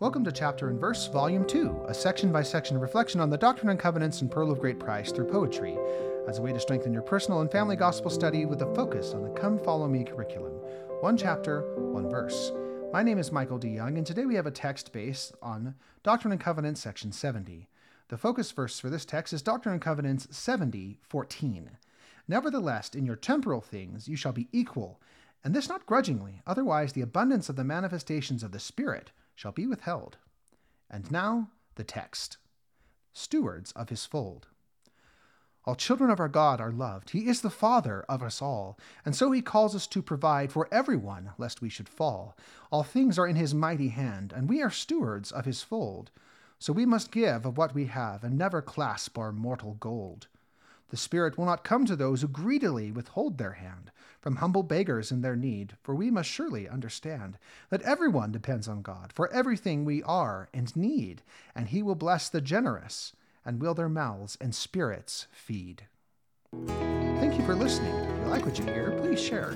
Welcome to Chapter and Verse, Volume 2, a section by section reflection on the Doctrine and Covenants and Pearl of Great Price through poetry, as a way to strengthen your personal and family gospel study with a focus on the Come Follow Me curriculum. One chapter, one verse. My name is Michael D. Young, and today we have a text based on Doctrine and Covenants, section 70. The focus verse for this text is Doctrine and Covenants 70, 14. Nevertheless, in your temporal things you shall be equal, and this not grudgingly, otherwise the abundance of the manifestations of the Spirit shall be withheld. And now the text Stewards of his fold. All children of our God are loved. He is the Father of us all, and so he calls us to provide for everyone, lest we should fall. All things are in his mighty hand, and we are stewards of his fold. So we must give of what we have, and never clasp our mortal gold. The Spirit will not come to those who greedily withhold their hand from humble beggars in their need, for we must surely understand that everyone depends on God for everything we are and need, and He will bless the generous and will their mouths and spirits feed. Thank you for listening. If you like what you hear, please share.